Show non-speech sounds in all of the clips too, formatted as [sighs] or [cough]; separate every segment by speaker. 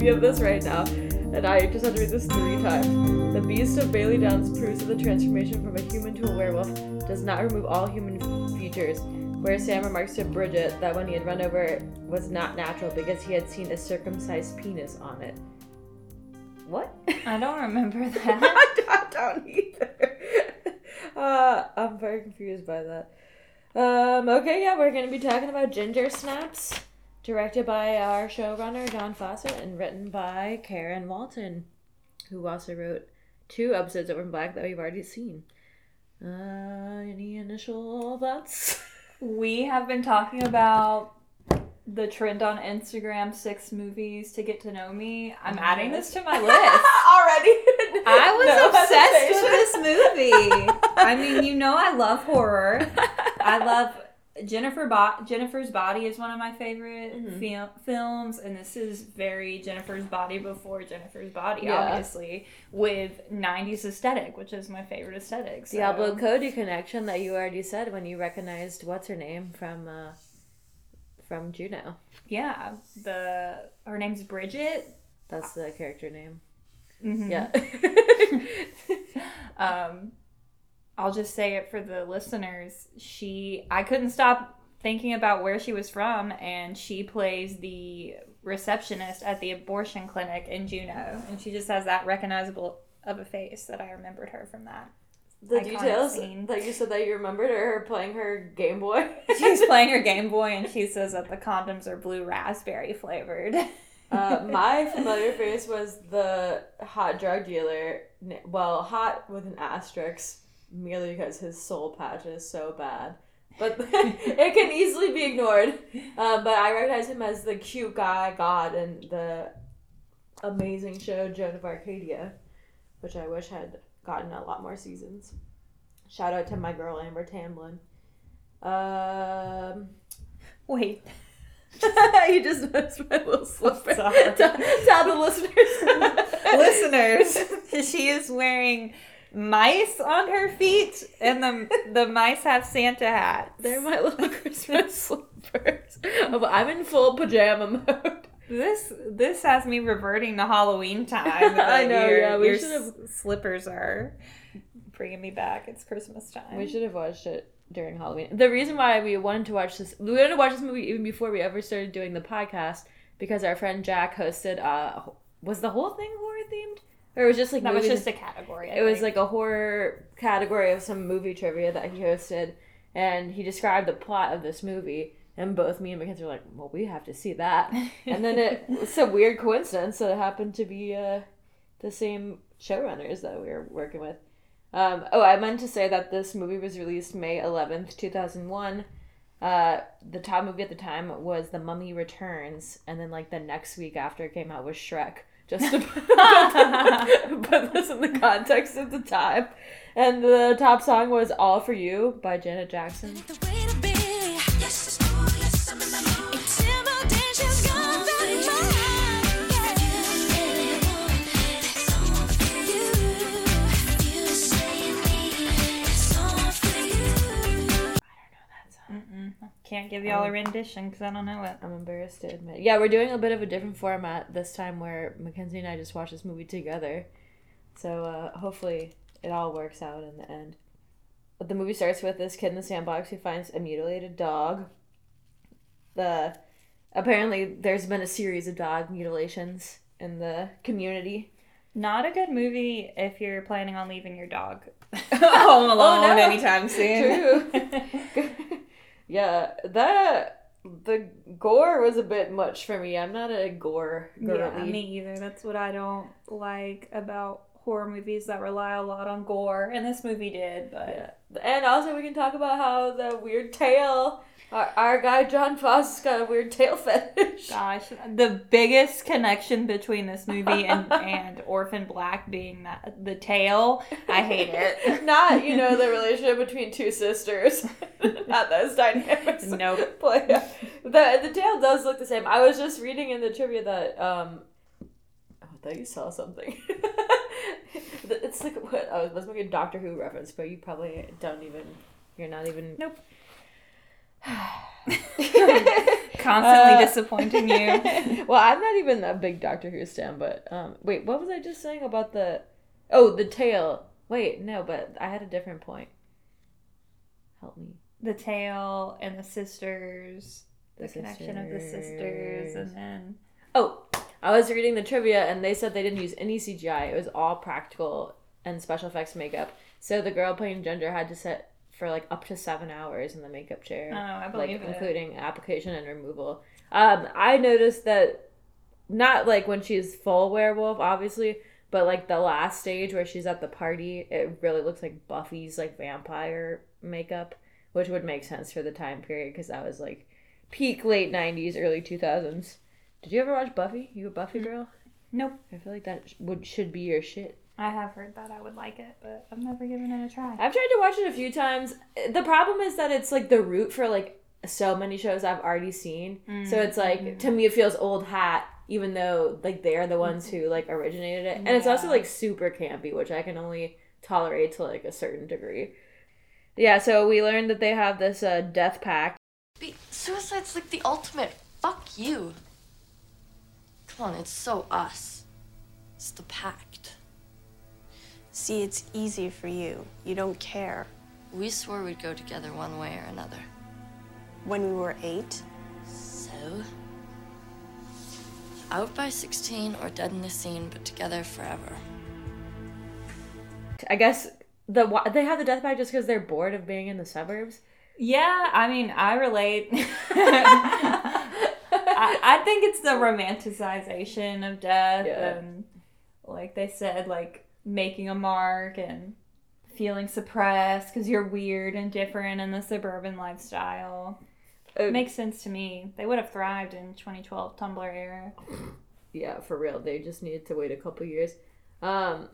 Speaker 1: copy of this right now, and I just had to read this three times. The Beast of Bailey Downs proves that the transformation from a human to a werewolf does not remove all human features. Where Sam remarks to Bridget that when he had run over it was not natural because he had seen a circumcised penis on it. What?
Speaker 2: I don't remember [laughs] that.
Speaker 1: I don't either. [laughs] Uh, I'm very confused by that. Um, okay, yeah, we're to be talking about Ginger Snaps, directed by our showrunner, John Fawcett, and written by Karen Walton, who also wrote two episodes of Orphan Black that we've already seen. Uh, any initial thoughts?
Speaker 2: we have been talking about the trend on Instagram six movies to get to know me. I'm adding this to my list. [laughs]
Speaker 1: Already?
Speaker 2: I was
Speaker 1: No
Speaker 2: obsessed
Speaker 1: hesitation.
Speaker 2: with this movie. I mean, you know, I love horror. [laughs] I love Jennifer. Bo- Jennifer's Body is one of my favorite
Speaker 1: Mhm.
Speaker 2: fil- films, and this is very Jennifer's Body before Jennifer's Body,
Speaker 1: Yeah.
Speaker 2: obviously, with '90s aesthetic, which is my favorite aesthetic. So.
Speaker 1: Diablo Cody connection that you already said when you recognized what's her name from uh from Juno.
Speaker 2: Yeah, the her name's Bridget.
Speaker 1: That's the character name.
Speaker 2: Mhm.
Speaker 1: Yeah. [laughs]
Speaker 2: um, I'll just say it for the listeners. She, I couldn't stop thinking about where she was from, and she plays the receptionist at the abortion clinic in Juno, and she just has that recognizable of a face that I remembered her from that.
Speaker 1: the details
Speaker 2: scene.
Speaker 1: that you said that you remembered her playing her Game Boy. [laughs]
Speaker 2: She's [laughs] playing her Game Boy, and she says that the condoms are blue raspberry flavored.
Speaker 1: uh, [laughs] my familiar face was the hot drug dealer. Well, hot with an asterisk, merely because his soul patch is so bad. But [laughs] it can easily be ignored. Um, but I recognize him as the cute guy God in the amazing show Joan of Arcadia, which I wish had gotten a lot more seasons. Shout out to my girl Amber Tamblyn. Um,
Speaker 2: Wait, [laughs]
Speaker 1: you just noticed my little slipper. [laughs] Tell, tell the listeners.
Speaker 2: listeners, she is wearing mice on her feet, and the the mice have Santa hats.
Speaker 1: They're my little [laughs] Christmas slippers. Oh, I'm in full pajama mode.
Speaker 2: This this has me reverting to Halloween time. [laughs]
Speaker 1: I know,
Speaker 2: Your,
Speaker 1: yeah, we
Speaker 2: your
Speaker 1: should've-
Speaker 2: slippers are bringing me back. It's Christmas time.
Speaker 1: We should have watched it during Halloween. The reason why we wanted to watch this, we wanted to watch this movie even before we ever started doing the podcast, because our friend Jack hosted. Uh, was the whole thing horror themed, or it was just like
Speaker 2: That was just a category. I
Speaker 1: it was like a horror category of some movie trivia that he hosted, and he described the plot of this movie. And both me and Mackenzie were like, "Well, we have to see that." [laughs] And then it was a weird coincidence that it happened to be uh, the same showrunners that we were working with. Um, oh, I meant to say that this movie was released May eleventh, two thousand one. Uh, the top movie at the time was The Mummy Returns, and then like the next week after it came out was Shrek. Just to put, [laughs] put this in the context of the time. And the top song was All for You by Janet Jackson.
Speaker 2: Can't give y'all a rendition because I don't know it.
Speaker 1: I'm embarrassed to admit. Yeah, we're doing a bit of a different format this time where Mackenzie and I just watched this movie together. So uh, hopefully it all works out in the end. But the movie starts with this kid in the sandbox who finds a mutilated dog. The apparently there's been a series of dog mutilations in the community.
Speaker 2: Not a good movie if you're planning on leaving your dog home [laughs] [laughs] alone
Speaker 1: Oh, no.
Speaker 2: anytime soon.
Speaker 1: True. [laughs] yeah, that the gore was a bit much for me. I'm not a gore girly.
Speaker 2: Yeah, me either. That's what I don't like about horror movies that rely a lot on gore, and this movie did. But
Speaker 1: Yeah. And also, we can talk about how the weird tail. Our, our guy John Fawcett's got a weird tail fetish.
Speaker 2: gosh, the biggest connection between this movie and [laughs] and Orphan Black being that the tail, I hate it. [laughs]
Speaker 1: Not, you know, the [laughs] relationship between two sisters. Not those dynamics.
Speaker 2: Nope.
Speaker 1: But yeah, the the tail does look the same. I was just reading in the trivia that um, oh, I thought you saw something. it's like what? It was like a Doctor Who reference, but you probably don't even. You're not even.
Speaker 2: Nope. [sighs] Constantly
Speaker 1: Uh,
Speaker 2: disappointing you. [laughs]
Speaker 1: well, I'm not even a big Doctor Who stan, but um, wait, what was I just saying about the? Oh, the tail. Wait, no, but I had a different point. Help me.
Speaker 2: The tail and the sisters, the,
Speaker 1: The
Speaker 2: connection of the sisters, and then
Speaker 1: Oh, I was reading the trivia and they said they didn't use any CGI. It was all practical and special effects makeup. So the girl playing Ginger had to sit for like up to seven hours in the makeup chair.
Speaker 2: oh, I
Speaker 1: like
Speaker 2: it.
Speaker 1: including application and removal. Um, I noticed that not like when she's full werewolf, obviously, but like the last stage where she's at the party, it really looks like Buffy's like vampire makeup, which would make sense for the time period because that was like peak late '90s, early 2000s. Did you ever watch Buffy? You a Buffy girl?
Speaker 2: Nope.
Speaker 1: I feel like that would should be your shit.
Speaker 2: I have heard that I would like it, but I've never given it a try.
Speaker 1: I've tried to watch it a few times. The problem is that it's like the root for like so many shows I've already seen. So it's like to me it feels old hat, even though like they're the ones who like originated it, and it's also like super campy, which I can only tolerate to like a certain degree. Yeah, so we learned that they have this uh, death pact.
Speaker 3: Be- suicide's like the ultimate. Fuck you. Come on, it's so us. It's the pact.
Speaker 4: See, it's easy for you. You don't care.
Speaker 3: We swore we'd go together one way or another.
Speaker 4: When we were eight,
Speaker 3: So? Out by 16 or dead in the scene, but together forever.
Speaker 1: I guess the they have the death pact just because they're bored of being in the suburbs.
Speaker 2: Yeah, I mean, I relate. [laughs] I, I think it's the romanticization of death,
Speaker 1: Yeah.
Speaker 2: and like they said, like making a mark and feeling suppressed because you're weird and different in the suburban lifestyle.
Speaker 1: Uh,
Speaker 2: Makes sense to me. They would have thrived in 2012 Tumblr era.
Speaker 1: yeah, for real. They just needed to wait a couple years. Um,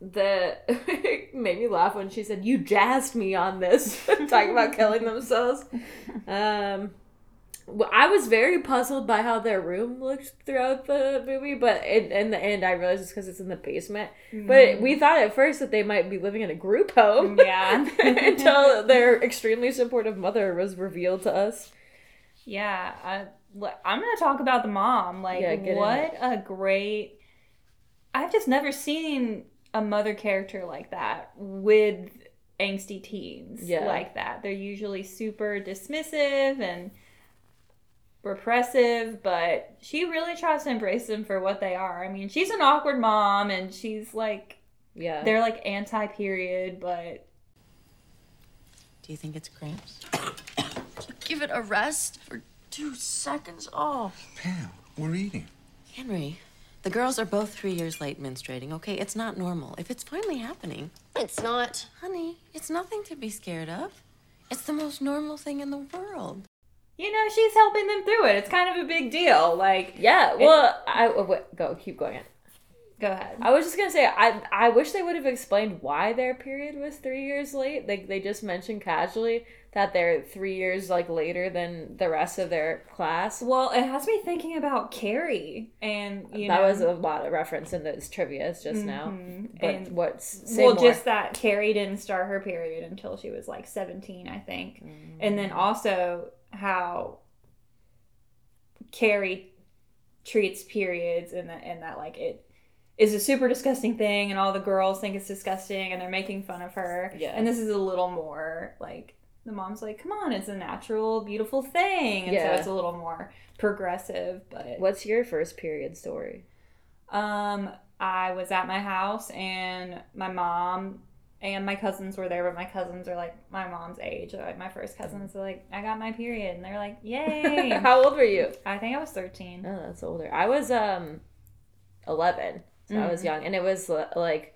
Speaker 1: the it [laughs] made me laugh when she said, "You jazzed me on this," [laughs] talking about killing themselves. [laughs] Um, I was very puzzled by how their room looked throughout the movie, but in, in the end, I realized it's because it's in the basement. But mm-hmm. we thought at first that they might be living in a group home.
Speaker 2: Mm, yeah. [laughs]
Speaker 1: until their extremely supportive mother was revealed to us.
Speaker 2: Yeah, I, I'm gonna talk about the mom. Like,
Speaker 1: Yeah,
Speaker 2: what a great! I've just never seen a mother character like that with angsty teens
Speaker 1: Yeah.
Speaker 2: like that. They're usually super dismissive and repressive, but she really tries to embrace them for what they are. I mean, she's an awkward mom, and she's like,
Speaker 1: Yeah.
Speaker 2: they're like anti-period, but
Speaker 5: Do you think it's cramps?
Speaker 3: Give it a rest for two seconds. Oh.
Speaker 6: Pam, we're eating.
Speaker 5: Henry, the girls are both three years late menstruating, okay? It's not normal. If it's finally happening,
Speaker 3: It's not.
Speaker 5: honey, it's nothing to be scared of. It's the most normal thing in the world.
Speaker 2: You know, she's helping them through it. It's kind of a big deal. Like,
Speaker 1: Yeah, well, I oh, wait, go keep going.
Speaker 2: go ahead.
Speaker 1: I was just gonna say, I I wish they would have explained why their period was three years late. Like they just mentioned casually that they're three years like later than the rest of their class.
Speaker 2: Well, it has me thinking about Carrie, and you know
Speaker 1: that
Speaker 2: know,
Speaker 1: was a lot of reference in those trivia's just now.
Speaker 2: Mhm.
Speaker 1: But
Speaker 2: And-
Speaker 1: what's
Speaker 2: well,
Speaker 1: more.
Speaker 2: just that Carrie didn't start her period until she was like seventeen, I think, and then also how Carrie treats periods, and that and that like it is a super disgusting thing, and all the girls think it's disgusting, and they're making fun of her.
Speaker 1: Yeah.
Speaker 2: and this is a little more like. The mom's like, "Come on, it's a natural, beautiful thing," and
Speaker 1: Yeah.
Speaker 2: so it's a little more progressive. But
Speaker 1: What's your first period story?
Speaker 2: Um, I was at my house and my mom and my cousins were there, but my cousins are like my mom's age. Like my first cousins are like, I got my period, and they're like, Yay! [laughs]
Speaker 1: How old were you?
Speaker 2: I think I was thirteen.
Speaker 1: Oh, that's older. I was um, eleven, so I was young, and it was like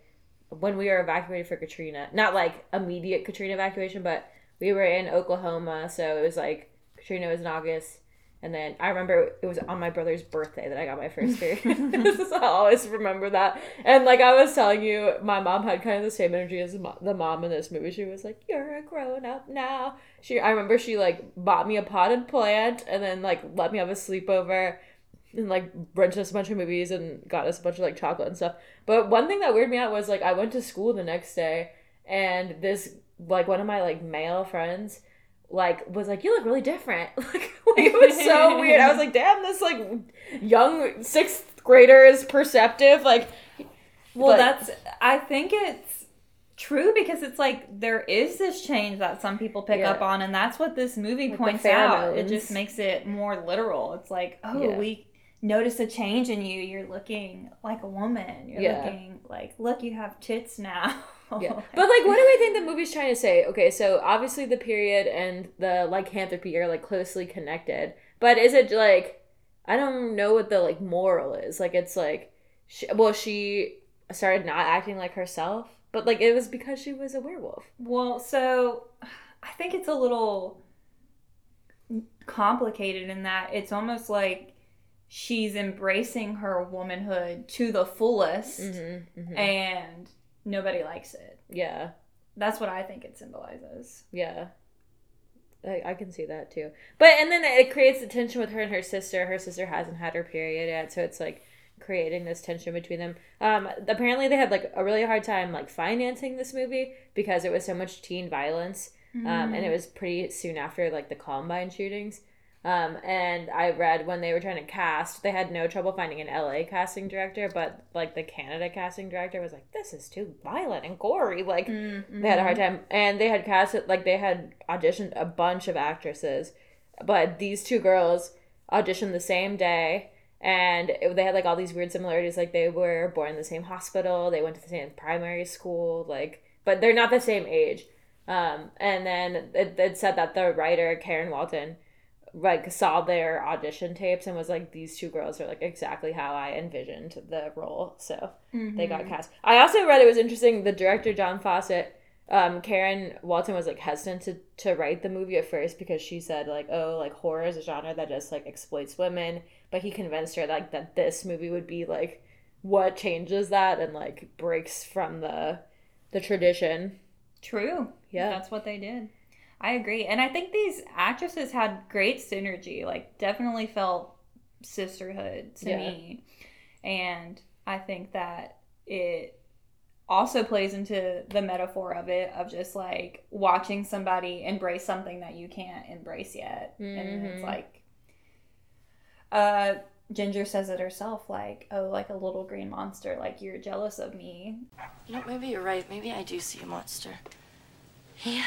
Speaker 1: when we were evacuated for Katrina. Not like immediate Katrina evacuation, but we were in Oklahoma, so it was like Katrina was in August, and then I remember it was on my brother's birthday that I got my first period. [laughs] so I always remember that. And like I was telling you, my mom had kind of the same energy as the mom in this movie. She was like, "You're a grown up now." She, I remember she like bought me a potted plant, and then like let me have a sleepover and like rented us a bunch of movies and got us a bunch of like chocolate and stuff. But one thing that weirded me out was like I went to school the next day and this like one of my like male friends like was like you look really different [laughs] like [laughs] it was so weird. I was like, damn, this like young sixth grader is perceptive. Like,
Speaker 2: Well,
Speaker 1: But-
Speaker 2: that's. I think it's true because it's like there is this change that some people pick
Speaker 1: Yeah.
Speaker 2: up on, and that's what this movie
Speaker 1: Like
Speaker 2: points out. It just makes it more literal. It's like, oh,
Speaker 1: Yeah.
Speaker 2: we notice a change in you. You're looking like a woman. You're
Speaker 1: Yeah.
Speaker 2: looking like, look, you have tits now. [laughs] [laughs]
Speaker 1: Yeah. But like what do we think the movie's trying to say? Okay, so obviously the period and the lycanthropy are like closely connected. But is it like I don't know what the like moral is. Like it's like she, well she started not acting like herself, but like it was because she was a werewolf.
Speaker 2: Well, so I think it's a little complicated in that it's almost like she's embracing her womanhood to the fullest
Speaker 1: Mm-hmm,
Speaker 2: and nobody likes it.
Speaker 1: Yeah.
Speaker 2: That's what I think it symbolizes.
Speaker 1: Yeah. I, I can see that too. But and then it creates the tension with her and her sister. Her sister hasn't had her period yet, so it's like creating this tension between them. Um apparently they had like a really hard time like financing this movie because it was so much teen violence. Um and it was pretty soon after like the Columbine shootings. Um, and I read when they were trying to cast, they had no trouble finding an LA casting director, but like the Canada casting director was like, "This is too violent and gory." Like they had a hard time, and they had cast it like they had auditioned a bunch of actresses, but these two girls auditioned the same day, and it, they had like all these weird similarities. Like they were born in the same hospital, they went to the same primary school, like, but they're not the same age. Um, and then it, it said that the writer Karen Walton like saw their audition tapes and was like these two girls are like exactly how I envisioned the role. So they got cast. I also read it was interesting the director John Fawcett um Karen Walton was like hesitant to to write the movie at first because she said like oh like horror is a genre that just like exploits women but he convinced her like that this movie would be like what changes that and like breaks from the the tradition.
Speaker 2: True.
Speaker 1: Yeah.
Speaker 2: That's what they did. I agree. And I think these actresses had great synergy. Like definitely felt sisterhood to
Speaker 1: Yeah.
Speaker 2: me. And I think that it also plays into the metaphor of it of just like watching somebody embrace something that you can't embrace yet. And it's like uh Ginger says it herself, like, oh, like a little green monster, like you're jealous of me.
Speaker 3: You know, maybe you're right. Maybe I do see a monster. Yeah.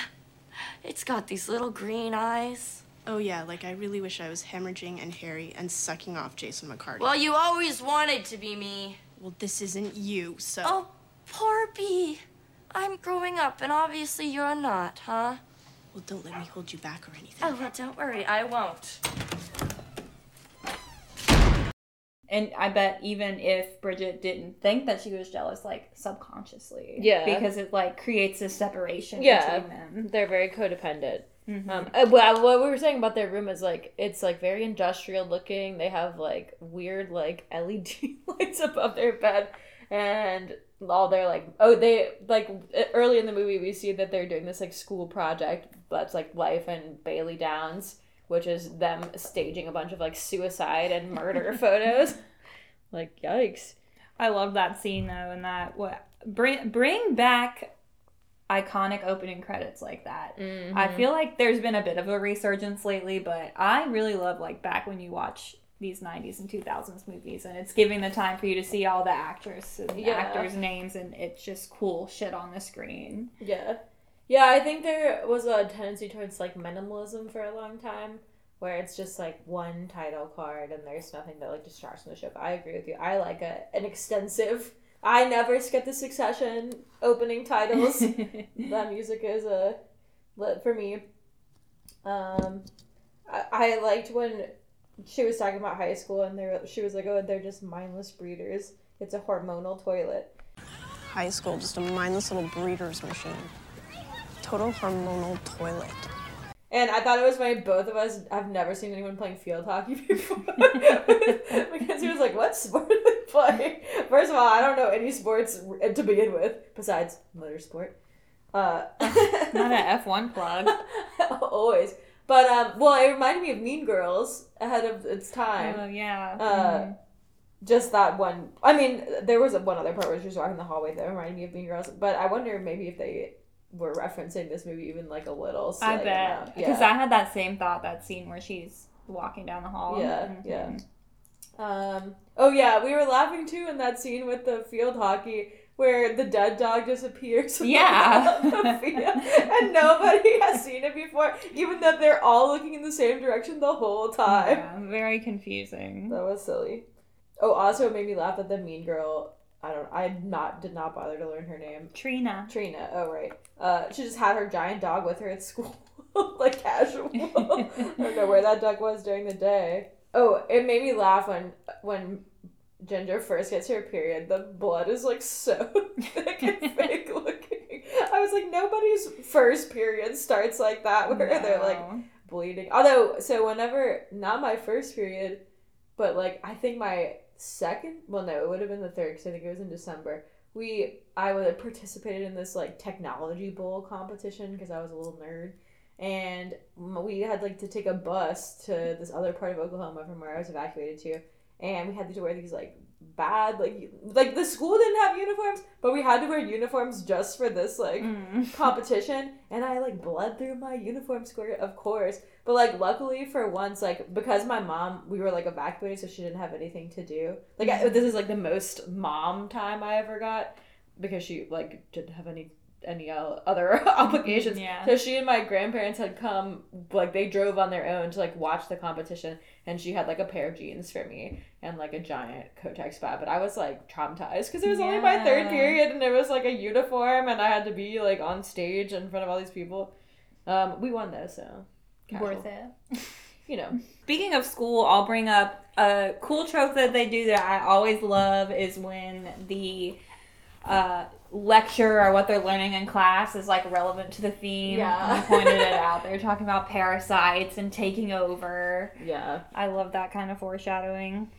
Speaker 3: It's got these little green eyes.
Speaker 4: Oh yeah, like I really wish I was hemorrhaging and hairy and sucking off Jason McCardy.
Speaker 3: Well, you always wanted to be me.
Speaker 4: well this isn't you, so
Speaker 3: Oh, poor bee. I'm growing up, and obviously you're not, huh?
Speaker 4: well don't let me hold you back or anything.
Speaker 3: Oh, well, don't worry, I won't.
Speaker 2: And I bet even if Bridget didn't think that she was jealous, like subconsciously,
Speaker 1: Yeah.
Speaker 2: because it like creates a separation
Speaker 1: Yeah.
Speaker 2: between them.
Speaker 1: They're very codependent.
Speaker 2: Mhm.
Speaker 1: Um, uh, well, what we were saying about their room is like it's like very industrial looking. They have like weird like LED [laughs] lights above their bed, and all their like oh they like early in the movie we see that they're doing this like school project that's like life and Bailey Downs, which is them staging a bunch of like suicide and murder [laughs] photos. Like yikes!
Speaker 2: I love that scene though, and that what bring bring back iconic opening credits like that.
Speaker 1: Mm-hmm.
Speaker 2: I feel like there's been a bit of a resurgence lately, but I really love like back when you watch these 90s and 2000s movies and it's giving the time for you to see all the actors and
Speaker 1: Yeah.
Speaker 2: actors names and it's just cool shit on the screen.
Speaker 1: Yeah. Yeah, I think there was a tendency towards like minimalism for a long time where it's just like one title card and there's nothing that like distracts from the show. But I agree with you. I like a an extensive I never skip the succession opening titles. [laughs] that music is a lit for me. Um I, I liked when she was talking about high school and they she was like, Oh, they're just mindless breeders. It's a hormonal toilet.
Speaker 4: High school, just a mindless little breeder's machine. Total hormonal toilet.
Speaker 1: And I thought it was funny. Both of us have never seen anyone playing field hockey [laughs] before [laughs] because he was like, "What sport do they play?" First of all, I don't know any sports to begin with besides motorsport. Uh,
Speaker 2: Not an F1 plug.
Speaker 1: always. But um, well, it reminded me of Mean Girls ahead of its time.
Speaker 2: Oh yeah.
Speaker 1: Uh,
Speaker 2: Mhm.
Speaker 1: Just that one. I mean, there was one other part where she was walking the hallway that reminded me of Mean Girls. But I wonder maybe if they were referencing this movie even like a little.
Speaker 2: I bet because
Speaker 1: Yeah.
Speaker 2: I had that same thought that scene where she's walking down the hall.
Speaker 1: Yeah,
Speaker 2: Mhm.
Speaker 1: yeah. Um. Oh yeah, we were laughing too in that scene with the field hockey where the dead dog just appears.
Speaker 2: Yeah.
Speaker 1: the [laughs] field, and nobody has seen it before, even though they're all looking in the same direction the whole time.
Speaker 2: Yeah, very confusing.
Speaker 1: That was silly. Oh, also it made me laugh at the mean girl. I don't. I not did not bother to learn her name.
Speaker 2: Trina.
Speaker 1: Trina. Oh right. Uh, she just had her giant dog with her at school, [laughs] like casual. [laughs] I don't know where that dog was during the day. Oh, it made me laugh when when Ginger first gets her period. The blood is like [laughs] so thick and fake looking. I was like, nobody's first period starts like that, where they're like
Speaker 2: No.
Speaker 1: bleeding. Although, so whenever not my first period, but like I think my second. Well, no, it would have been the third because I think it was in December. We I would have participated in this like technology bowl competition because I was a little nerd, and we had like to take a bus to this other part of Oklahoma from where I was evacuated to, and we had to wear these like bad like like the school didn't have uniforms, but we had to wear uniforms just for this like
Speaker 2: Mm. [laughs]
Speaker 1: competition and I like bled through my uniform skirt, of course. But like luckily for once, like because my mom, we were like evacuated, so she didn't have anything to do. Like I, this is like the most mom time I ever got because she like didn't have any any other [laughs] obligations.
Speaker 2: Yeah.
Speaker 1: So she and my grandparents had come, like they drove on their own to like watch the competition, and she had like a pair of jeans for me and like a giant Kotex bag. But I was like traumatized because it was only my third period, and it was like a uniform, and I had to be like on stage in front of all these people. Um, we won though, so casual.
Speaker 2: Worth it. [laughs]
Speaker 1: You know,
Speaker 2: Speaking of school, I'll bring up a cool trope that they do that I always love is when the uh, lecture or what they're learning in class is like relevant to the theme.
Speaker 1: Yeah.
Speaker 2: You pointed it out. They're talking about parasites and taking over.
Speaker 1: yeah.
Speaker 2: I love that kind of foreshadowing.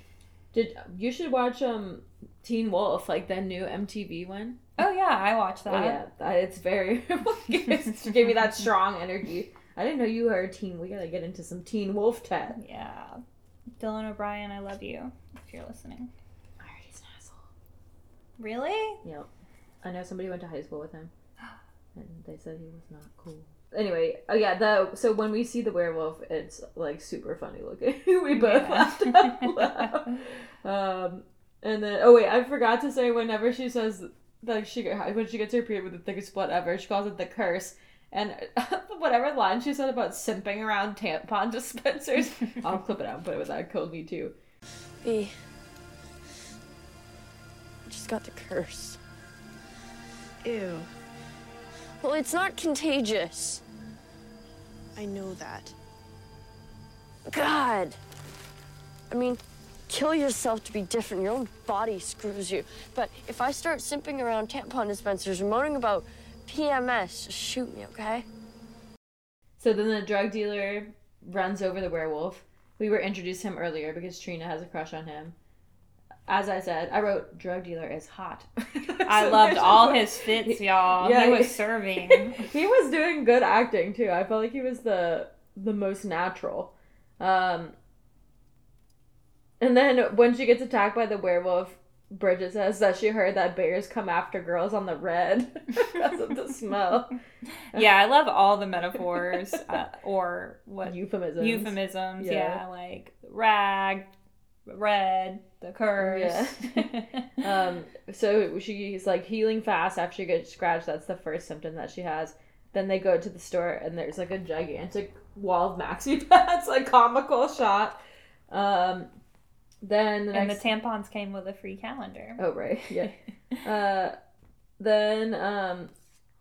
Speaker 1: Did you should watch um Teen Wolf, like the new MTV one?
Speaker 2: Oh yeah, I watched that.
Speaker 1: Oh yeah, that, it's very [laughs] it gave me that strong energy. I didn't know you were a teen. We gotta get into some Teen Wolf Ted.
Speaker 2: Yeah. Dylan O'Brien, I love you if you're listening.
Speaker 1: I he's an asshole.
Speaker 2: Really?
Speaker 1: Yep. I know somebody went to high school with him, and they said he was not cool. Anyway, oh yeah, the so when we see the werewolf, it's like super funny looking. [laughs] we both
Speaker 2: Yeah.
Speaker 1: laughed out loud. Um, and then oh wait, I forgot to say whenever she says like she when she gets her period with the thickest blood ever, she calls it the curse. And [laughs] whatever line she said about simping around tampon [laughs] dispensers, I'll clip it out and put it with that killed me too.
Speaker 3: B. I just got the curse.
Speaker 4: Ew.
Speaker 3: Well, it's not contagious.
Speaker 4: I know that.
Speaker 3: God. I mean, kill yourself to be different. Your own body screws you. But if I start simping around tampon dispensers or moaning about PMS, just shoot me, okay?
Speaker 1: So then the drug dealer runs over the werewolf. We were introduced to him earlier because Trina has a crush on him. As I said, I wrote drug dealer is hot. [laughs] [laughs]
Speaker 2: I
Speaker 1: So
Speaker 2: loved all his fits, y'all.
Speaker 1: Yeah,
Speaker 2: he was [laughs] serving.
Speaker 1: he was doing good acting too. I felt like he was the the most natural. Um, and then when she gets attacked by the werewolf, Bridget says that she heard that bears come after girls on the red because of the smell.
Speaker 2: yeah, I love all the metaphors uh, or what
Speaker 1: Euphemisms.
Speaker 2: euphemisms.
Speaker 1: Yeah.
Speaker 2: Yeah. like rag, red, the curse. [laughs]
Speaker 1: Um, so she's like healing fast after she gets scratched. That's the first symptom that she has. Then they go to the store and there's like a gigantic wall of maxi [laughs] pads, like comical shot. Um, then the
Speaker 2: and
Speaker 1: next
Speaker 2: the tampons came with a free calendar.
Speaker 1: oh right yeah. [laughs] uh, then um,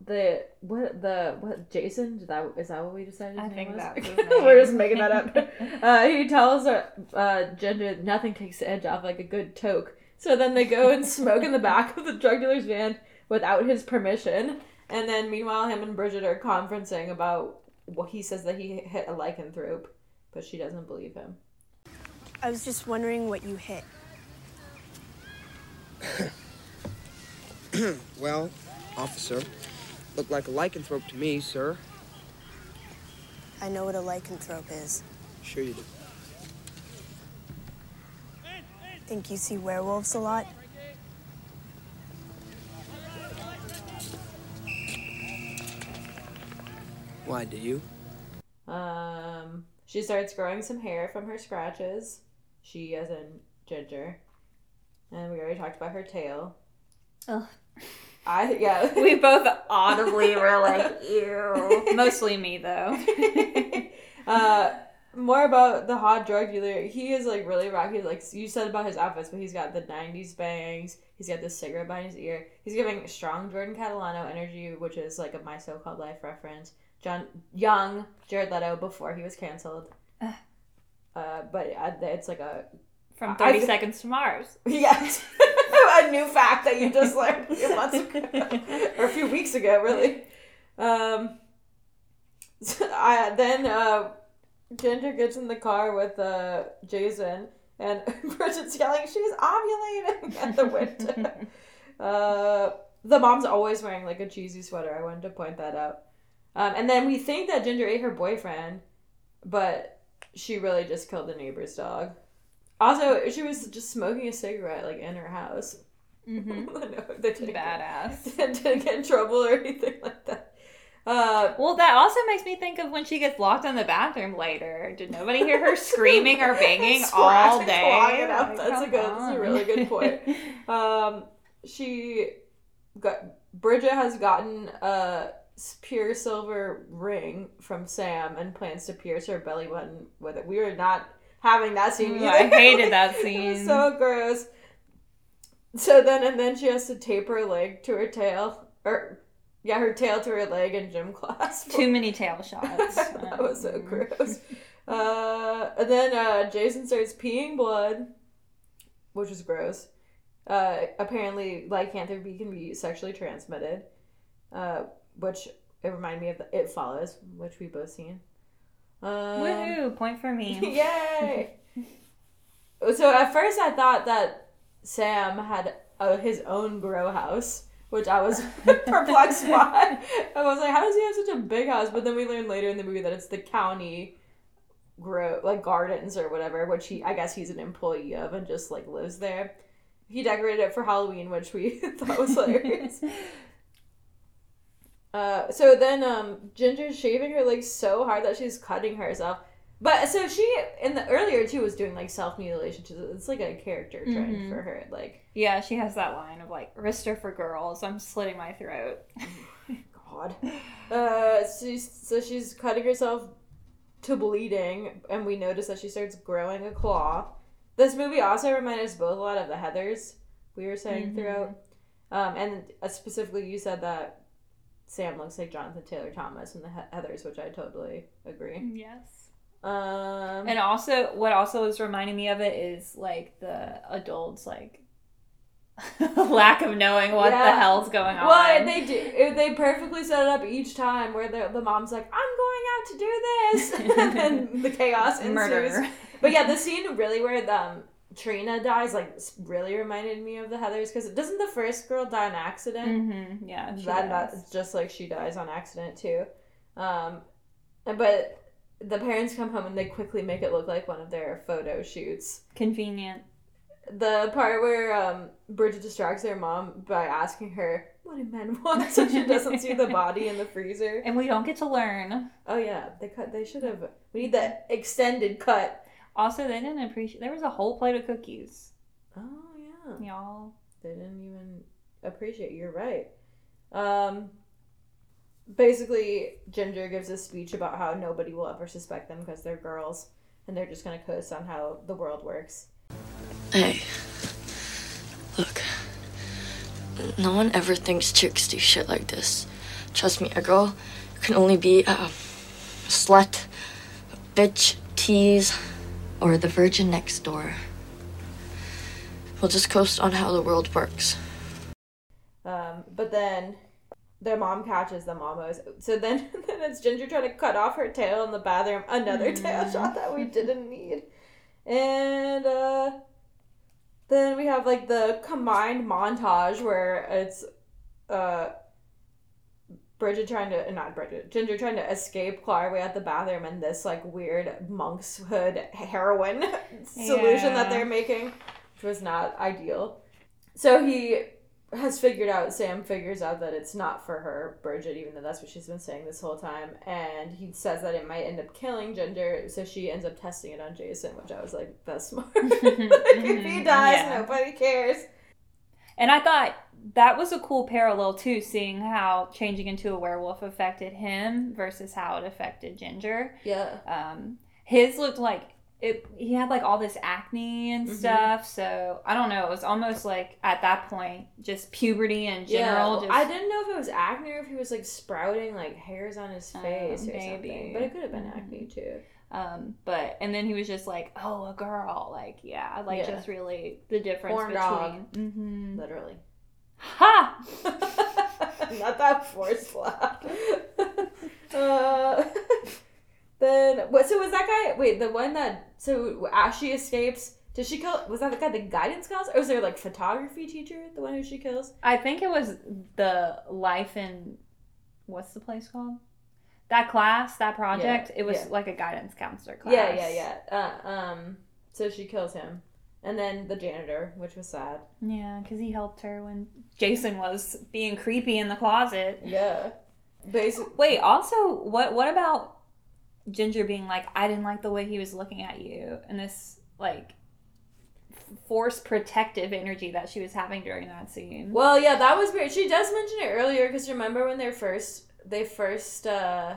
Speaker 1: the what the what Jason is that is that what we decided? His
Speaker 2: I
Speaker 1: name
Speaker 2: think
Speaker 1: was?
Speaker 2: that was [laughs]
Speaker 1: We're just making that up. [laughs] Uh, he tells her, uh, Ginger nothing takes the edge off like a good toke. So then they go and smoke in the back of the drug dealer's van without his permission. And then meanwhile, him and Bridget are conferencing about what he says that he hit a lycanthrope, but she doesn't believe him.
Speaker 4: I was just wondering what you hit. [coughs]
Speaker 6: Well, officer, looked like a lycanthrope to me, sir.
Speaker 4: I know what a lycanthrope is.
Speaker 6: Sure you do.
Speaker 4: Think you see werewolves a lot?
Speaker 6: Why do you?
Speaker 1: Um, She starts growing some hair from her scratches. She, as in Ginger. And we already talked about her tail.
Speaker 2: Ugh.
Speaker 1: I, yeah.
Speaker 2: We [laughs] both audibly were like, ew. Mostly me, though. [laughs]
Speaker 1: uh, more about the hot drug dealer. He is like really rocky. Like you said about his outfits, but he's got the '90s bangs. He's got the cigarette behind his ear. He's giving strong Jordan Catalano energy, which is like a My So-Called Life reference. John young Jared Leto before he was canceled. Uh, but uh, it's like a
Speaker 2: From
Speaker 1: I-
Speaker 2: 30 Seconds to Mars. [laughs]
Speaker 1: yes, new fact that you just learned a few months ago or a few weeks ago, really. Um, so I then uh, Ginger gets in the car with uh, Jason, and [laughs] Bridget's yelling, "She's ovulating!" [laughs] at the window. uh, the mom's always wearing like a cheesy sweater. I wanted to point that out. Um, and then we think that Ginger ate her boyfriend, but she really just killed the neighbor's dog. Also, she was just smoking a cigarette like in her house. [laughs]
Speaker 2: hmm
Speaker 1: no, they didn't get,
Speaker 2: Badass. [laughs]
Speaker 1: didn't get in trouble or anything like that. Uh,
Speaker 2: Well, that also makes me think of when she gets locked in the bathroom later. Did nobody hear her screaming or [laughs] banging all day?
Speaker 1: it.
Speaker 2: Like,
Speaker 1: That's a good- that's a really good point. um, she got Bridget has gotten a pure silver ring from Sam and plans to pierce her belly button with it. We were not having that scene
Speaker 2: Ooh. I hated that
Speaker 1: it
Speaker 2: scene.
Speaker 1: was so gross. So then, and then she has to tape her leg to her tail, or yeah, her tail to her leg in gym class.
Speaker 2: Too many tail shots. [laughs]
Speaker 1: that was so
Speaker 2: Um,
Speaker 1: gross. Uh, and then uh, Jason starts peeing blood, which is gross. Uh, apparently, lycanthropy can be sexually transmitted, uh, which it reminded me of the It Follows, which we both seen. Um,
Speaker 2: Woohoo! Point for me. [laughs]
Speaker 1: Yay! [laughs] so at first I thought that Sam had uh, his own grow house, which I was [laughs] perplexed by. I was like, how does he have such a big house? But then we learned later in the movie that it's the county grow like gardens or whatever, which he I guess he's an employee of and just like lives there. He decorated it for Halloween, which we [laughs] thought was hilarious. [laughs] Uh, so then um, Ginger's shaving her legs so hard that she's cutting herself. But so she in the earlier too was doing like self mutilation. It's like a character trend
Speaker 2: Mhm.
Speaker 1: for her. Like
Speaker 2: Yeah, she has that line of like, wrists are for girls. I'm slitting my throat. [laughs]
Speaker 1: God. Uh, she's so she's cutting herself to bleeding, and we notice that she starts growing a claw. This movie also reminded us both a lot of the Heather's we were saying
Speaker 2: Mhm.
Speaker 1: throughout. Um, and uh, specifically, you said that Sam looks like Jonathan Taylor Thomas in the he- Heather's, which I totally agree.
Speaker 2: Yes.
Speaker 1: Um,
Speaker 2: And also, what also is reminding me of it is like the adults, like [laughs] lack of knowing what the hell's going on.
Speaker 1: Well, they do. They perfectly set it up each time where the, the mom's like, "I'm going out to do this," [laughs] and then [laughs] the chaos ensues.
Speaker 2: murder.
Speaker 1: But yeah, the scene really where the, um, Trina dies like really reminded me of the Heather's because it doesn't the first girl die on accident?
Speaker 2: hmm Yeah,
Speaker 1: that, that's just like she dies on accident too. Um, but the parents come home and they quickly make it look like one of their photo shoots.
Speaker 2: convenient.
Speaker 1: The part where um, Bridget distracts their mom by asking her, "What do men [laughs] want?" so she doesn't see the body in the freezer.
Speaker 2: And we don't get to learn.
Speaker 1: Oh yeah, they cut. They should have. We need the extended cut.
Speaker 2: Also, they didn't appreciate. There was a whole plate of cookies,
Speaker 1: Oh yeah.
Speaker 2: y'all.
Speaker 1: They didn't even appreciate. You're right. Um. Basically, Ginger gives a speech about how nobody will ever suspect them because they're girls, and they're just gonna coast on how the world works.
Speaker 3: Hey, look. No one ever thinks chicks do shit like this. Trust me, a girl can only be a slut, a bitch, tease, or the virgin next door. We'll just coast on how the world works.
Speaker 1: Um, but then their mom catches them almost. So then, [laughs] then it's Ginger trying to cut off her tail in the bathroom. Another tail shot that we didn't need. And uh, then we have like the combined montage where it's uh, Bridget trying to not Bridget Ginger trying to escape way out the bathroom and this like weird monk's hood heroin [laughs] solution that they're making, which was not ideal. So he has figured out Sam figures out that it's not for her, Bridget, even though that's what she's been saying this whole time. And he says that it might end up killing Ginger, so she ends up testing it on Jason, which I was like, that's smart. [laughs] like, if [laughs] he dies,
Speaker 2: Yeah.
Speaker 1: nobody cares.
Speaker 2: And I thought that was a cool parallel too, seeing how changing into a werewolf affected him versus how it affected Ginger.
Speaker 1: Yeah.
Speaker 2: Um, his looked like it. He had like all this acne and
Speaker 1: Mhm.
Speaker 2: stuff. So I don't know. It was almost like at that point, just puberty in
Speaker 1: Yeah,
Speaker 2: general.
Speaker 1: well,
Speaker 2: just,
Speaker 1: I didn't know if it was acne or if he was like sprouting like hairs on his
Speaker 2: Uh,
Speaker 1: face or
Speaker 2: maybe.
Speaker 1: something. But it could have been
Speaker 2: Mhm.
Speaker 1: acne too.
Speaker 2: Um, but and then he was just like, "Oh, a girl!" Like, yeah, like
Speaker 1: Yeah.
Speaker 2: just really the difference
Speaker 1: Horn
Speaker 2: between.
Speaker 1: dog.
Speaker 2: Mhm.
Speaker 1: Literally.
Speaker 2: Ha! [laughs]
Speaker 1: Not that force laugh. [laughs] uh, [laughs] then what? So was that guy? Wait, the one that so as she escapes, did she kill? Was that the guy the guidance counselor, or was there like photography teacher the one who she kills?
Speaker 2: I think it was the life in what's the place called? That class, that project.
Speaker 1: Yeah,
Speaker 2: it was
Speaker 1: yeah.
Speaker 2: like a guidance counselor class.
Speaker 1: Yeah, yeah, yeah. Uh, um, so she kills him, and then the janitor, which was sad.
Speaker 2: Yeah, because he helped her when Jason was being creepy in the closet.
Speaker 1: Yeah. Basically,
Speaker 2: Wait, also, what what about Ginger being like, I didn't like the way he was looking at you, and this like force protective energy that she was having during that scene.
Speaker 1: Well, yeah, that was weird. She does mention it earlier because remember when they're first, they first, uh,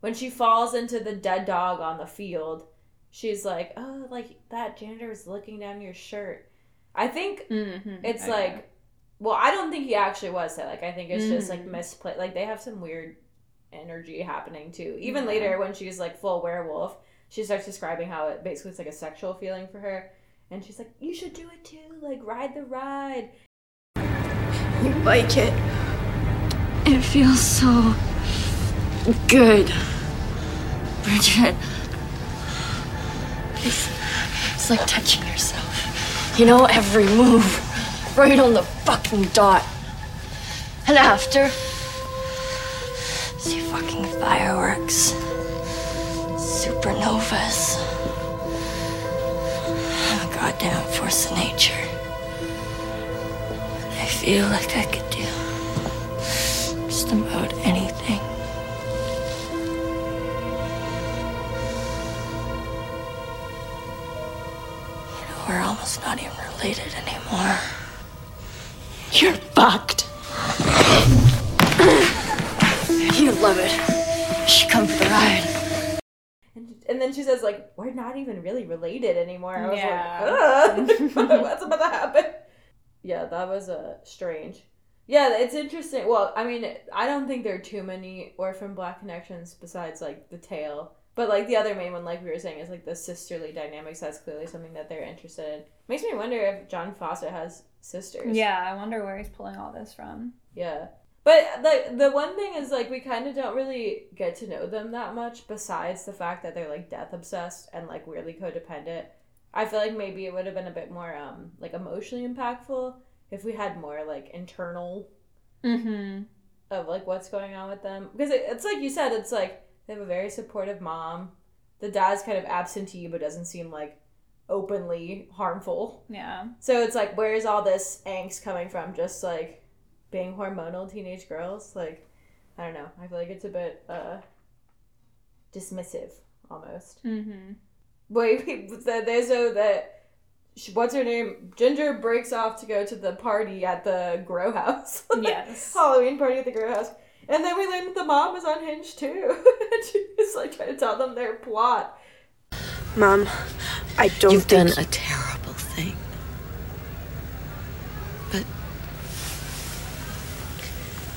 Speaker 1: when she falls into the dead dog on the field, she's like, oh, like that janitor was looking down your shirt. I think
Speaker 2: Mm-hmm.
Speaker 1: it's like, well, I don't think he actually was that. Like, I think it's just like
Speaker 2: Mhm.
Speaker 1: misplaced. Like, they have some weird energy happening too. Even
Speaker 2: Yeah.
Speaker 1: later when she's like full werewolf, she starts describing how it basically it's like a sexual feeling for her. And she's like, you should do it too. Like, ride the ride.
Speaker 4: You like it.
Speaker 3: It feels so good. Bridget. It's, it's like touching yourself. You know, every move. Right on the fucking dot. And after, see fucking fireworks. Supernovas. A goddamn force of nature. I feel like I could do just about anything. You know, we're almost not even related anymore. You're fucked. You love it. You come for the ride.
Speaker 1: And, and then she says, like, we're not even really related anymore. I was
Speaker 2: Yeah.
Speaker 1: like, Ugh, [laughs] what's about to happen? Yeah, that was uh, strange. Yeah, it's interesting. Well, I mean, I don't think there are too many orphan black connections besides, like, the tail. But, like, the other main one, like we were saying, is, like, the sisterly dynamics. That's clearly something that they're interested in. Makes me wonder if John Fawcett has sisters.
Speaker 2: Yeah, I wonder where he's pulling all this from.
Speaker 1: Yeah. But like the one thing is like we kind of don't really get to know them that much besides the fact that they're like death obsessed and like weirdly codependent. I feel like maybe it would have been a bit more um like emotionally impactful if we had more like internal
Speaker 2: Mm-hmm.
Speaker 1: of like what's going on with them because it, it's like you said it's like they have a very supportive mom. The dad's kind of absentee but doesn't seem like openly harmful.
Speaker 2: Yeah.
Speaker 1: So it's like, where's all this angst coming from? Just like being hormonal teenage girls? Like, I don't know. I feel like it's a bit uh, dismissive almost.
Speaker 2: Mm-hmm.
Speaker 1: Wait, [laughs] wait, so there's a that. What's her name? Ginger breaks off to go to the party at the grow house. [laughs]
Speaker 2: Yes.
Speaker 1: Halloween party at the grow house. And then we learn that the mom is unhinged too. [laughs] and she's like trying to tell them their plot.
Speaker 4: Mom, I don't
Speaker 5: You've done
Speaker 4: think
Speaker 5: a terrible thing. But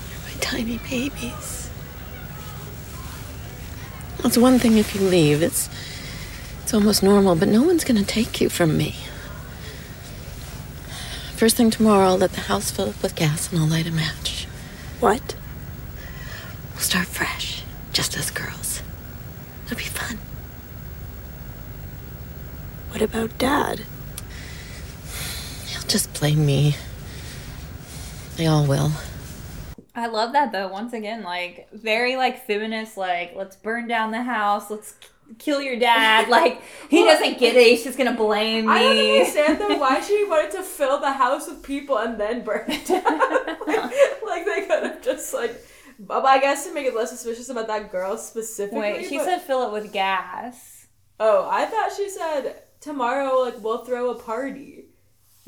Speaker 5: you're my tiny babies. It's one thing if you leave. It's it's almost normal, but no one's gonna take you from me. First thing tomorrow, I'll let the house fill up with gas and I'll light a match.
Speaker 4: What?
Speaker 5: We'll start fresh, just as girls. It'll be fun.
Speaker 4: What about Dad?
Speaker 5: He'll just blame me. They all will.
Speaker 2: I love that though. Once again, like very like feminist. Like let's burn down the house. Let's kill your dad. [laughs] Like he doesn't get it. He's just gonna blame me.
Speaker 1: I don't understand though why she [laughs] wanted to fill the house with people and then burn it down. [laughs] like, like they could have just like. But I guess to make it less suspicious about that girl specifically.
Speaker 2: Wait, she
Speaker 1: but-
Speaker 2: said fill it with gas.
Speaker 1: Oh, I thought she said tomorrow. Like we'll throw a party.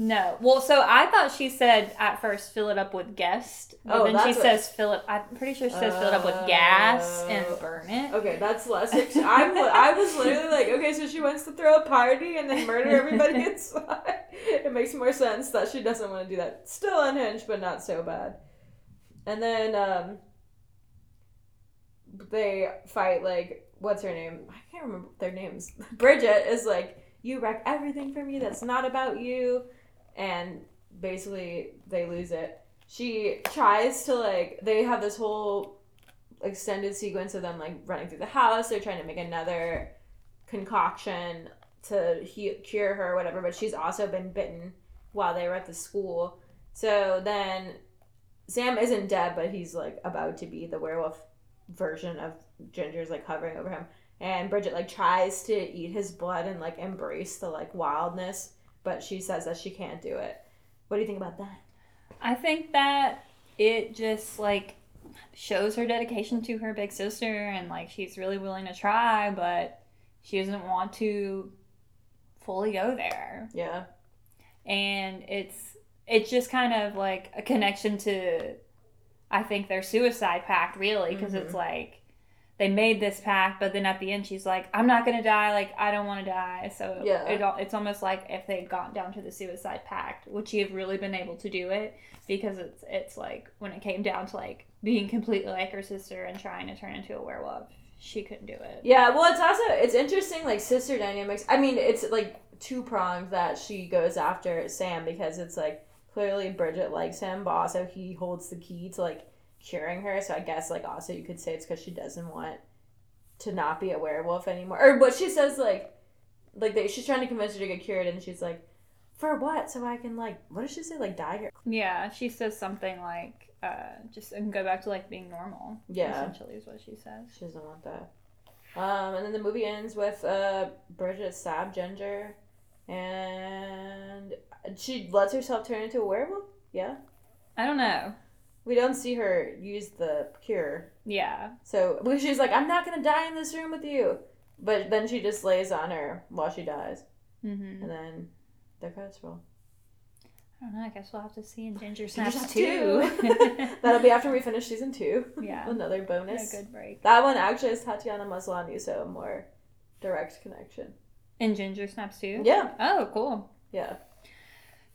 Speaker 2: No. Well, so I thought she said at first fill it up with guest, but
Speaker 1: Oh,
Speaker 2: then she
Speaker 1: what-
Speaker 2: says fill it. I'm pretty sure she says fill it up with gas and
Speaker 1: Oh.
Speaker 2: burn it.
Speaker 1: Okay, that's less. I'm. I was literally like, okay, so she wants to throw a party and then murder everybody [laughs] inside. It makes more sense that she doesn't want to do that. Still unhinged, but not so bad. And then um, they fight like what's her name? I can't remember their names. Bridget is like, you wreck everything for me. That's not about you, and basically they lose it. She tries to like. They have this whole extended sequence of them like running through the house. They're trying to make another concoction to he- cure her or whatever, but she's also been bitten while they were at the school. So then Sam isn't dead, but he's like about to be the werewolf version of Ginger's like hovering over him. And Bridget like tries to eat his blood and like embrace the like wildness, but she says that she can't do it. What do you think about that?
Speaker 2: I think that it just like shows her dedication to her big sister and like she's really willing to try, but she doesn't want to fully go there.
Speaker 1: Yeah.
Speaker 2: And it's it's just kind of like a connection to I think their suicide pact really because it's mm-hmm. like they made this pact but then at the end she's like I'm not going to die like I don't want to die. So
Speaker 1: Yeah.
Speaker 2: it, it's almost like if they got down to the suicide pact, would she have really been able to do it? Because it's it's like when it came down to like being completely like her sister and trying to turn into a werewolf, she couldn't do it.
Speaker 1: Yeah, well, it's also it's interesting like sister dynamics. I mean, it's like two prongs that she goes after Sam because it's like clearly Bridget likes him, but also he holds the key to like curing her. So I guess like also you could say it's because she doesn't want to not be a werewolf anymore. Or what she says like like they, she's trying to convince her to get cured, and she's like, for what? So I can like what does she say like die here?
Speaker 2: Yeah, she says something like uh just and go back to like being normal.
Speaker 1: Yeah.
Speaker 2: Essentially is what she says.
Speaker 1: She doesn't want that. Um, and then the movie ends with uh, Bridget Sab Ginger, and she lets herself turn into a werewolf. Yeah,
Speaker 2: I don't know.
Speaker 1: We don't see her use the cure,
Speaker 2: Yeah.
Speaker 1: so because she's like, "I'm not gonna die in this room with you," but then she just lays on her while she dies,
Speaker 2: Mm-hmm.
Speaker 1: and then the credits roll.
Speaker 2: I don't know. I guess we'll have to see in Ginger Snaps too. [laughs] [laughs]
Speaker 1: That'll be after we finish season two.
Speaker 2: Yeah. [laughs]
Speaker 1: another bonus.
Speaker 2: good break.
Speaker 1: That one actually is Tatiana Maslany, so a more direct connection.
Speaker 2: In Ginger Snaps too.
Speaker 1: Yeah,
Speaker 2: Oh, cool.
Speaker 1: yeah.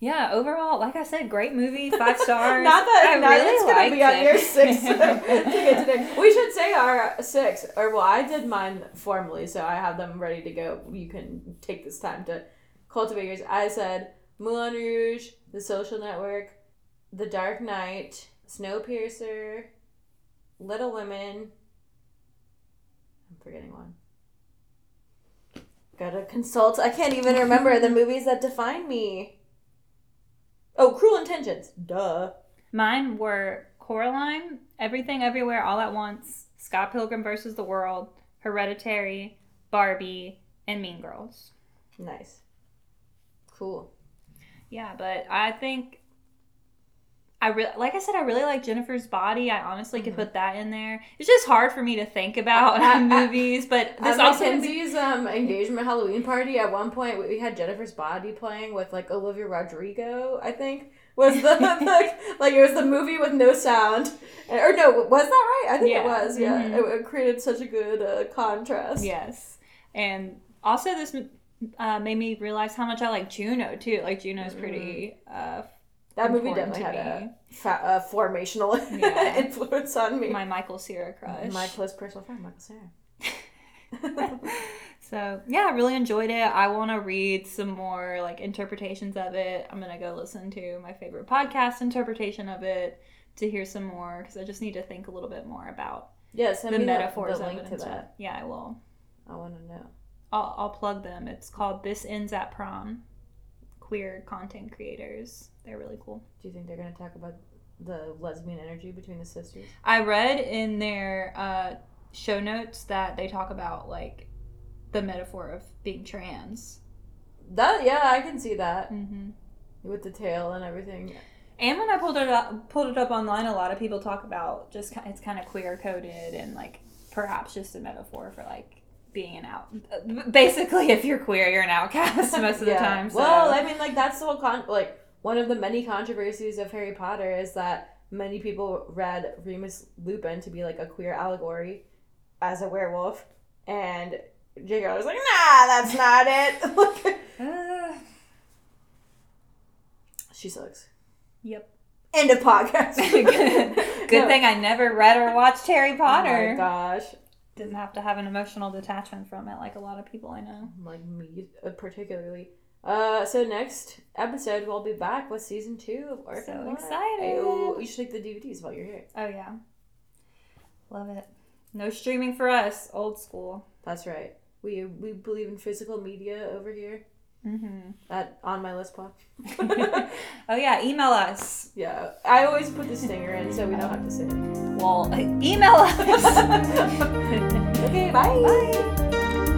Speaker 2: Yeah. Overall, like I said, great movie. [laughs] Five stars.
Speaker 1: Not that,
Speaker 2: I
Speaker 1: not
Speaker 2: really
Speaker 1: it's gonna be
Speaker 2: liked
Speaker 1: on your [laughs] six [laughs] today. We should say our six, or well, I did mine formally, so I have them ready to go. You can take this time to cultivate yours. I said Moulin Rouge, The Social Network, The Dark Knight, Snowpiercer, Little Women. I'm forgetting one. Gotta consult. I can't even remember the movies that define me. Oh, Cruel Intentions. Duh.
Speaker 2: Mine were Coraline, Everything Everywhere All at Once, Scott Pilgrim versus the World, Hereditary, Barbie, and Mean Girls.
Speaker 1: Nice. Cool.
Speaker 2: Yeah, but I think I really, like I said, I really like Jennifer's Body. I honestly could put that in there. It's just hard for me to think about [laughs] movies, but this also
Speaker 1: Mackenzie's um, engagement Halloween party, at one point we had Jennifer's Body playing with like Olivia Rodrigo. I think was the, [laughs] the like it was the movie with no sound, or no, was that right? I think
Speaker 2: Yeah.
Speaker 1: it was. Yeah,
Speaker 2: Mhm.
Speaker 1: it, it created such a good uh, contrast.
Speaker 2: yes, and also this uh, made me realize how much I like Juno too. Like Juno's pretty. Uh,
Speaker 1: that movie definitely had a, fa- a formational
Speaker 2: Yeah. [laughs]
Speaker 1: influence on me.
Speaker 2: my Michael Cera crush.
Speaker 1: My close personal friend, Michael Cera. [laughs]
Speaker 2: So yeah, I really enjoyed it. I want to read some more like interpretations of it. I'm gonna go listen to my favorite podcast interpretation of it to hear some more because I just need to think a little bit more about
Speaker 1: yeah, send
Speaker 2: the
Speaker 1: me the-
Speaker 2: metaphors
Speaker 1: the to that.
Speaker 2: Yeah, I will.
Speaker 1: I want to know.
Speaker 2: I'll, I'll plug them. It's called This Ends at Prom. Queer content creators. They're really cool.
Speaker 1: Do you think they're gonna talk about the lesbian energy between the sisters?
Speaker 2: I read in their uh, show notes that they talk about like the metaphor of being trans.
Speaker 1: That yeah, I can see that
Speaker 2: Mm-hmm.
Speaker 1: with the tail and everything.
Speaker 2: And when I pulled it up, pulled it up online, a lot of people talk about just it's kind of queer coded and like perhaps just a metaphor for like being an out. Basically, if you're queer, you're an outcast [laughs] most of the time. So.
Speaker 1: Well, I mean, like that's the whole con. Like one of the many controversies of Harry Potter is that many people read Remus Lupin to be like a queer allegory as a werewolf, and J.K. was like, "Nah, that's not it." [laughs]
Speaker 2: Uh, [sighs]
Speaker 1: she sucks.
Speaker 2: yep.
Speaker 1: End of podcast. [laughs]
Speaker 2: Good
Speaker 1: No.
Speaker 2: thing I never read or watched Harry Potter.
Speaker 1: Oh my gosh.
Speaker 2: Didn't have to have an emotional detachment from it like a lot of people I know.
Speaker 1: like me uh, particularly. Uh, so next episode we'll be back with season two of Orphan
Speaker 2: So
Speaker 1: Black.
Speaker 2: excited.
Speaker 1: You should take the DVDs while you're here.
Speaker 2: Oh yeah. Love it. No streaming for us, old school.
Speaker 1: That's right. We we believe in physical media over here.
Speaker 2: Mm-hmm.
Speaker 1: At on my list pod. [laughs]
Speaker 2: oh yeah, email us.
Speaker 1: yeah, I always put the stinger in so we don't have to say it.
Speaker 2: Well, [laughs] email us. [laughs]
Speaker 1: Okay, bye.
Speaker 2: Bye.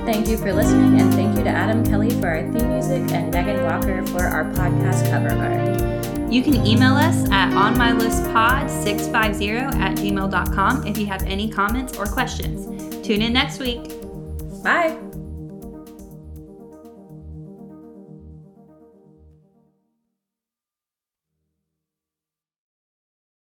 Speaker 7: Thank you for listening, and thank you to Adam Kelly for our theme music and Megan Walker for our podcast cover art.
Speaker 2: You can email us at onmylistpod650 at gmail.com if you have any comments or questions. Tune in next week.
Speaker 7: Bye!